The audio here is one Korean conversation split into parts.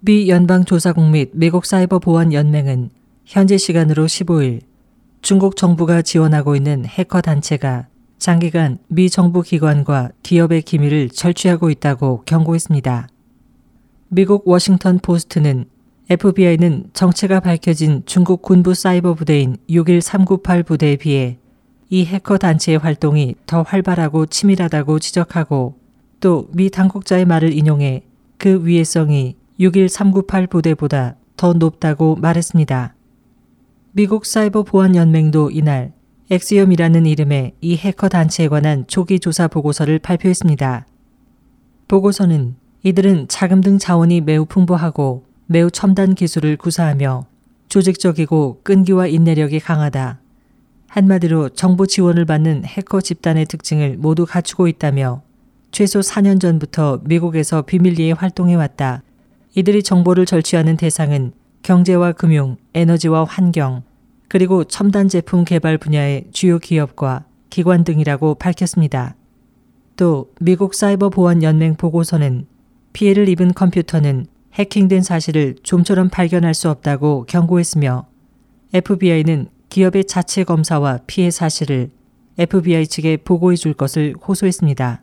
미 연방조사국 및 미국 사이버 보안 연맹은 현지 시간으로 15일 중국 정부가 지원하고 있는 해커 단체가 장기간 미 정부 기관과 기업의 기밀을 절취하고 있다고 경고했습니다. 미국 워싱턴 포스트는 FBI는 정체가 밝혀진 중국 군부 사이버 부대인 61398 부대에 비해 이 해커 단체의 활동이 더 활발하고 치밀하다고 지적하고 또 미 당국자의 말을 인용해 그 위해성이 61398 부대보다 더 높다고 말했습니다. 미국 사이버 보안 연맹도 이날 엑시엄이라는 이름의 이 해커 단체에 관한 초기 조사 보고서를 발표했습니다. 보고서는 이들은 자금 등 자원이 매우 풍부하고 매우 첨단 기술을 구사하며 조직적이고 끈기와 인내력이 강하다. 한마디로 정부 지원을 받는 해커 집단의 특징을 모두 갖추고 있다며 최소 4년 전부터 미국에서 비밀리에 활동해왔다. 이들이 정보를 절취하는 대상은 경제와 금융, 에너지와 환경, 그리고 첨단 제품 개발 분야의 주요 기업과 기관 등이라고 밝혔습니다. 또 미국 사이버 보안 연맹 보고서는 피해를 입은 컴퓨터는 해킹된 사실을 좀처럼 발견할 수 없다고 경고했으며 FBI는 기업의 자체 검사와 피해 사실을 FBI 측에 보고해 줄 것을 호소했습니다.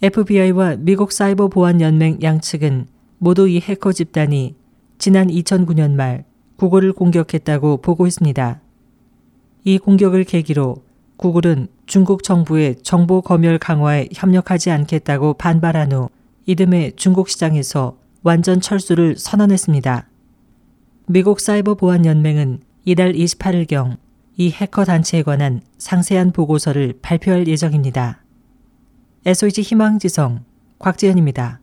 FBI와 미국 사이버 보안 연맹 양측은 모두 이 해커 집단이 지난 2009년 말 구글을 공격했다고 보고했습니다. 이 공격을 계기로 구글은 중국 정부의 정보 검열 강화에 협력하지 않겠다고 반발한 후 이듬해 중국 시장에서 완전 철수를 선언했습니다. 미국 사이버 보안 연맹은 이달 28일경 이 해커 단체에 관한 상세한 보고서를 발표할 예정입니다. SOH 희망지성 곽지연입니다.